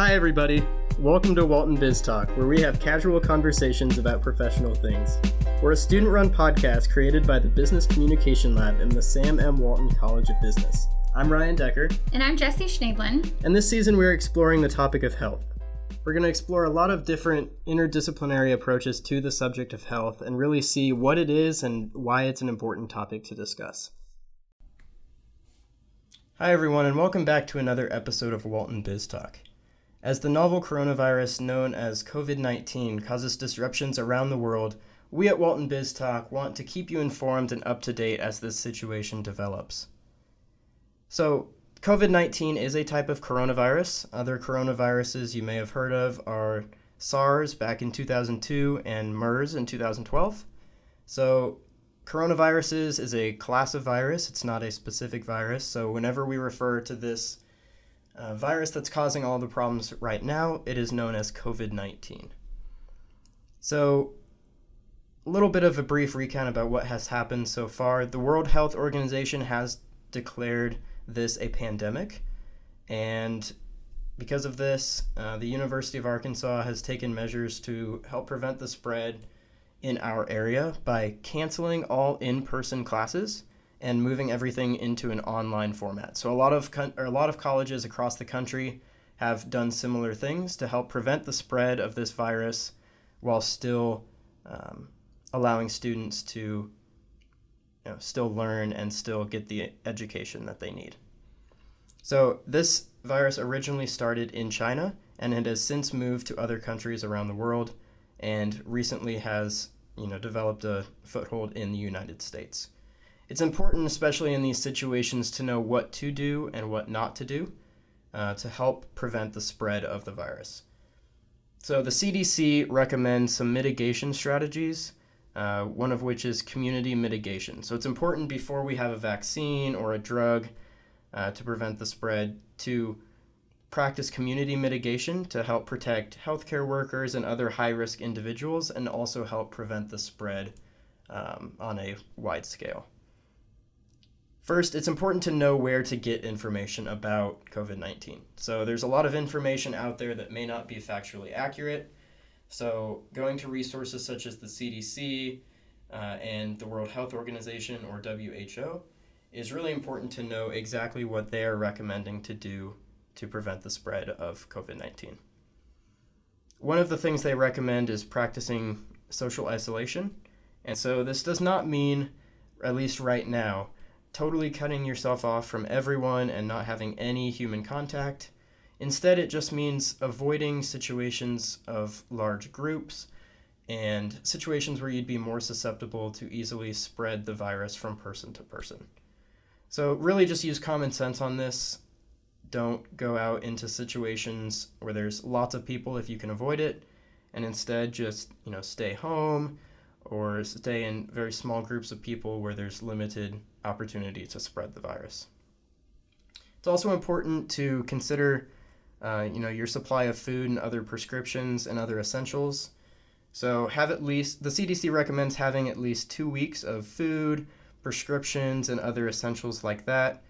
Hi, everybody. Welcome to Walton Biz Talk, where we have casual conversations about professional things. We're a student run podcast created by the Business Communication Lab in the Sam M. Walton College of Business. I'm Ryan Decker. And I'm Jesse Schneidlin. And this season, we're exploring the topic of health. We're going to explore a lot of different interdisciplinary approaches to the subject of health and really see what it is and why it's an important topic to discuss. Hi, everyone, and welcome back to another episode of Walton Biz Talk. As the novel coronavirus known as COVID 19 causes disruptions around the world, we at Walton Biz Talk want to keep you informed and up to date as this situation develops. So, COVID 19 is a type of coronavirus. Other coronaviruses you may have heard of are SARS back in 2002 and MERS in 2012. So, coronaviruses is a class of virus, it's not a specific virus. So, whenever we refer to this uh, virus that's causing all the problems right now, it is known as COVID 19. So, a little bit of a brief recount about what has happened so far. The World Health Organization has declared this a pandemic, and because of this, uh, the University of Arkansas has taken measures to help prevent the spread in our area by canceling all in person classes and moving everything into an online format. So a lot of a lot of colleges across the country have done similar things to help prevent the spread of this virus while still um, allowing students to you know, still learn and still get the education that they need. So this virus originally started in China and it has since moved to other countries around the world and recently has you know developed a foothold in the United States. It's important, especially in these situations, to know what to do and what not to do uh, to help prevent the spread of the virus. So, the CDC recommends some mitigation strategies, uh, one of which is community mitigation. So, it's important before we have a vaccine or a drug uh, to prevent the spread to practice community mitigation to help protect healthcare workers and other high risk individuals and also help prevent the spread um, on a wide scale. First, it's important to know where to get information about COVID 19. So, there's a lot of information out there that may not be factually accurate. So, going to resources such as the CDC uh, and the World Health Organization or WHO is really important to know exactly what they are recommending to do to prevent the spread of COVID 19. One of the things they recommend is practicing social isolation. And so, this does not mean, at least right now, totally cutting yourself off from everyone and not having any human contact. Instead, it just means avoiding situations of large groups and situations where you'd be more susceptible to easily spread the virus from person to person. So, really, just use common sense on this. Don't go out into situations where there's lots of people if you can avoid it, and instead just, you know, stay home or stay in very small groups of people where there's limited opportunity to spread the virus. It's also important to consider, uh, you know, your supply of food and other prescriptions and other essentials. So have at least the CDC recommends having at least two weeks of food, prescriptions, and other essentials like that.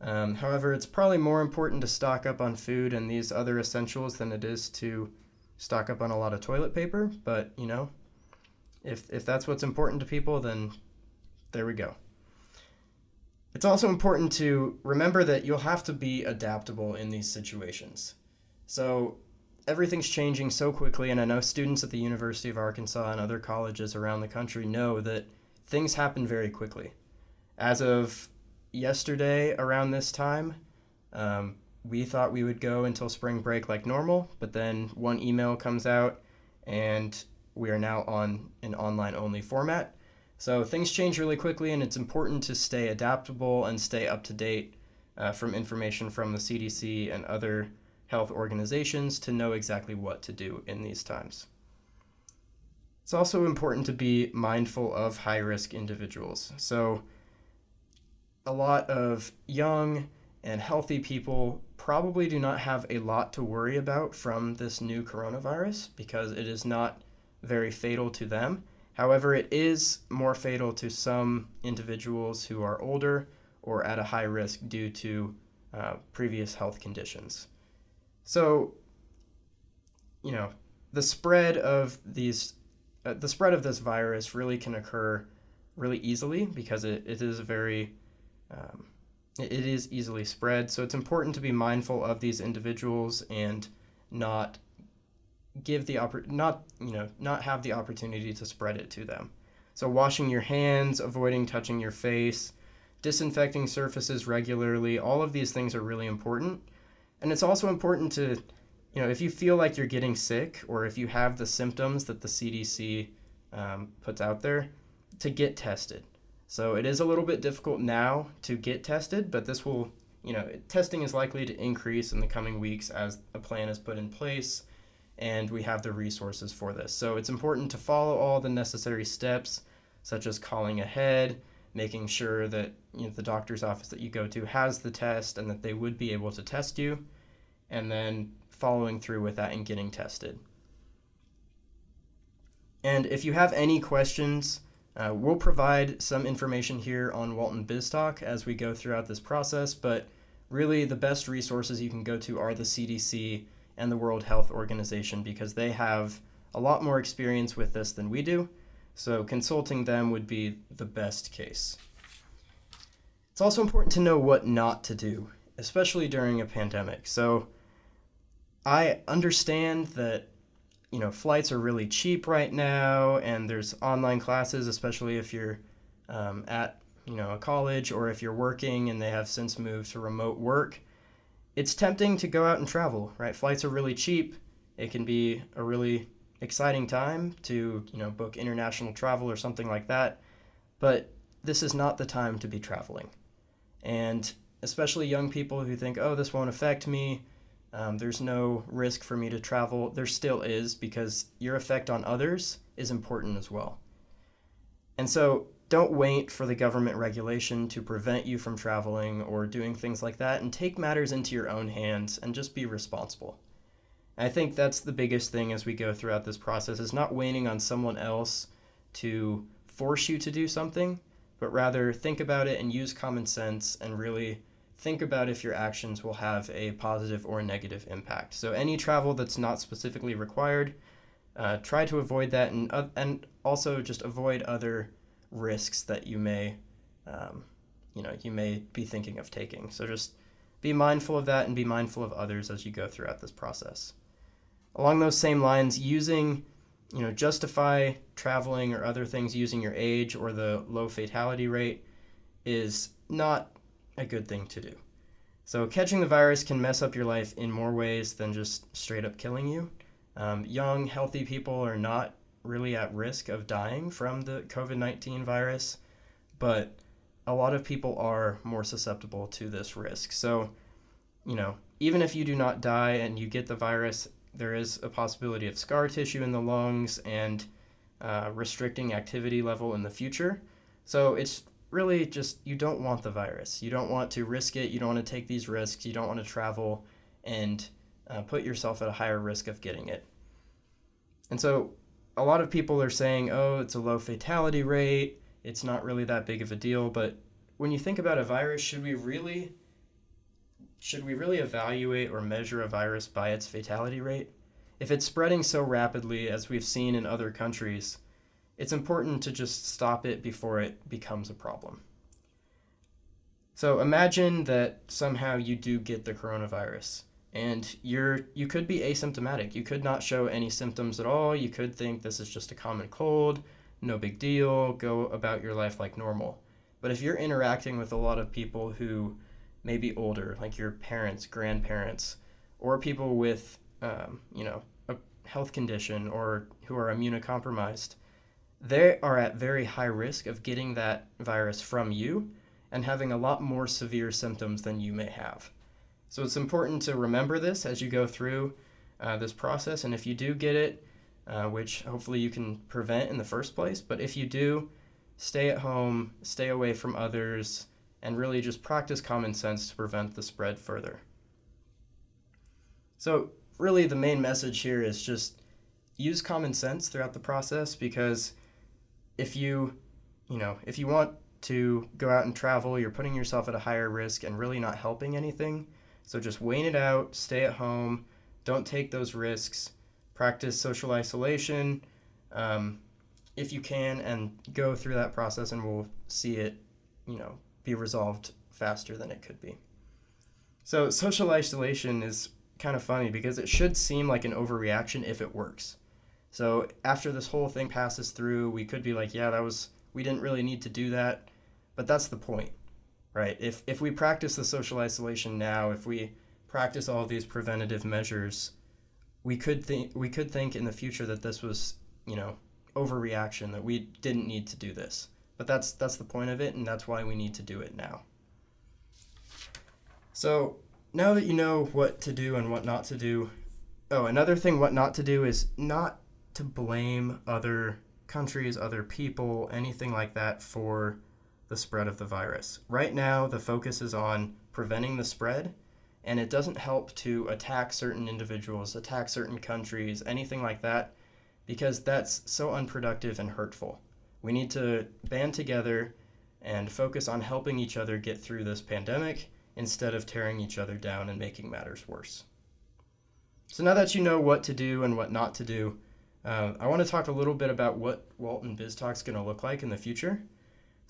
Um, however, it's probably more important to stock up on food and these other essentials than it is to stock up on a lot of toilet paper. But you know, if if that's what's important to people, then there we go. It's also important to remember that you'll have to be adaptable in these situations. So, everything's changing so quickly, and I know students at the University of Arkansas and other colleges around the country know that things happen very quickly. As of yesterday, around this time, um, we thought we would go until spring break like normal, but then one email comes out, and we are now on an online only format. So things change really quickly, and it's important to stay adaptable and stay up to date uh, from information from the CDC and other health organizations to know exactly what to do in these times. It's also important to be mindful of high risk individuals. So, a lot of young and healthy people probably do not have a lot to worry about from this new coronavirus because it is not very fatal to them However, it is more fatal to some individuals who are older or at a high risk due to uh, previous health conditions. So, you know, the spread of these, uh, the spread of this virus really can occur really easily because it, it is very, um, it, it is easily spread. So it's important to be mindful of these individuals and not give the oppor- not you know not have the opportunity to spread it to them. So washing your hands, avoiding touching your face, disinfecting surfaces regularly, all of these things are really important. And it's also important to you know, if you feel like you're getting sick or if you have the symptoms that the CDC um, puts out there, to get tested. So it is a little bit difficult now to get tested, but this will, you know, testing is likely to increase in the coming weeks as a plan is put in place and we have the resources for this. So it's important to follow all the necessary steps, such as calling ahead, making sure that you know, the doctor's office that you go to has the test and that they would be able to test you, and then following through with that and getting tested. And if you have any questions, uh, we'll provide some information here on Walton BizTalk as we go throughout this process, but really the best resources you can go to are the CDC and the World Health Organization because they have a lot more experience with this than we do. So consulting them would be the best case. It's also important to know what not to do, especially during a pandemic. So I understand that you know flights are really cheap right now, and there's online classes, especially if you're um, at you know a college or if you're working and they have since moved to remote work it's tempting to go out and travel, right? Flights are really cheap. It can be a really exciting time to, you know, book international travel or something like that. But this is not the time to be traveling. And especially young people who think, oh, this won't affect me. Um, there's no risk for me to travel. There still is because your effect on others is important as well. And so don't wait for the government regulation to prevent you from traveling or doing things like that and take matters into your own hands and just be responsible. I think that's the biggest thing as we go throughout this process is not waiting on someone else to force you to do something, but rather think about it and use common sense and really think about if your actions will have a positive or negative impact. So any travel that's not specifically required, uh, try to avoid that and uh, and also just avoid other risks that you may, um, you know, you may be thinking of taking. So just be mindful of that and be mindful of others as you go throughout this process. Along those same lines, using, you know, justify traveling or other things using your age or the low fatality rate is not a good thing to do. So, catching the virus can mess up your life in more ways than just straight up killing you. Um, young, healthy people are not really at risk of dying from the COVID 19 virus, but a lot of people are more susceptible to this risk. So, you know, even if you do not die and you get the virus, there is a possibility of scar tissue in the lungs and uh, restricting activity level in the future. So it's really just you don't want the virus. You don't want to risk it. You don't want to take these risks. You don't want to travel and uh, put yourself at a higher risk of getting it. And so a lot of people are saying, oh, it's a low fatality rate. It's not really that big of a deal. But when you think about a virus, should we really should we really evaluate or measure a virus by its fatality rate? If it's spreading so rapidly as we've seen in other countries, it's important to just stop it before it becomes a problem. So imagine that somehow you do get the coronavirus and you're you could be asymptomatic. You could not show any symptoms at all. You could think this is just a common cold, no big deal, go about your life like normal. But if you're interacting with a lot of people who may be older, like your parents, grandparents, or people with um, you know a health condition or who are immunocompromised, they are at very high risk of getting that virus from you and having a lot more severe symptoms than you may have. So it's important to remember this as you go through uh, this process. And if you do get it, uh, which hopefully you can prevent in the first place, but if you do, stay at home, stay away from others, and really just practice common sense to prevent the spread further. So, really, the main message here is just use common sense throughout the process because if you, you know, if you want to go out and travel, you're putting yourself at a higher risk and really not helping anything so just wait it out, stay at home, don't take those risks, practice social isolation um, if you can, and go through that process, and we'll see it, you know, be resolved faster than it could be. So, social isolation is kind of funny because it should seem like an overreaction if it works. So, after this whole thing passes through, we could be like, yeah, that was, we didn't really need to do that. But that's the point, right? If, if we practice the social isolation now, if we practice all these preventative measures, we could think we could think in the future that this was, you know, overreaction that we didn't need to do this. But that's that's the point of it and that's why we need to do it now. So, now that you know what to do and what not to do, oh, another thing what not to do is not to blame other countries, other people, anything like that for the spread of the virus. Right now, the focus is on preventing the spread, and it doesn't help to attack certain individuals, attack certain countries, anything like that, because that's so unproductive and hurtful. We need to band together and focus on helping each other get through this pandemic instead of tearing each other down and making matters worse. So now that you know what to do and what not to do, uh, I want to talk a little bit about what Walton Biz Talk is going to look like in the future.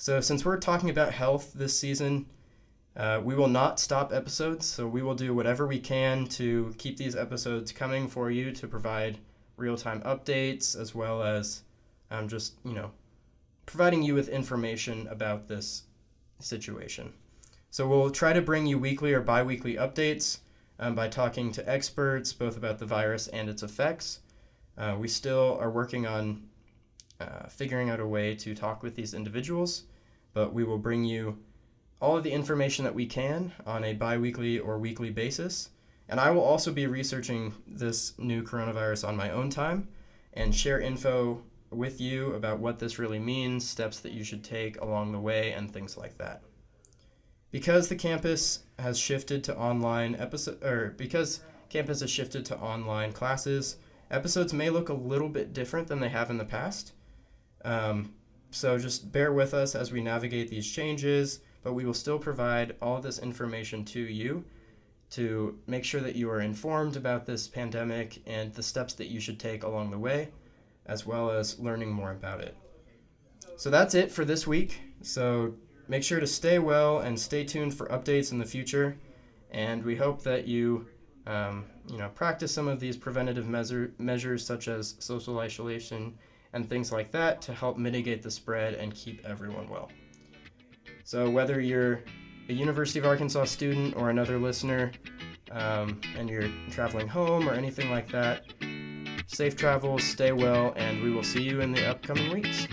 So, since we're talking about health this season, uh, we will not stop episodes. So, we will do whatever we can to keep these episodes coming for you to provide real time updates as well as um, just, you know, providing you with information about this situation. So, we'll try to bring you weekly or bi weekly updates um, by talking to experts both about the virus and its effects. Uh, we still are working on uh, figuring out a way to talk with these individuals, but we will bring you all of the information that we can on a bi weekly or weekly basis. And I will also be researching this new coronavirus on my own time and share info with you about what this really means, steps that you should take along the way, and things like that. Because the campus has shifted to online episode, or because campus has shifted to online classes, episodes may look a little bit different than they have in the past. Um, so just bear with us as we navigate these changes, but we will still provide all this information to you to make sure that you are informed about this pandemic and the steps that you should take along the way, as well as learning more about it. So that's it for this week. So make sure to stay well and stay tuned for updates in the future. And we hope that you um, you know, practice some of these preventative measure, measures such as social isolation and things like that to help mitigate the spread and keep everyone well. So whether you're a University of Arkansas student or another listener, um, and you're traveling home or anything like that, safe travels, stay well, and we will see you in the upcoming weeks.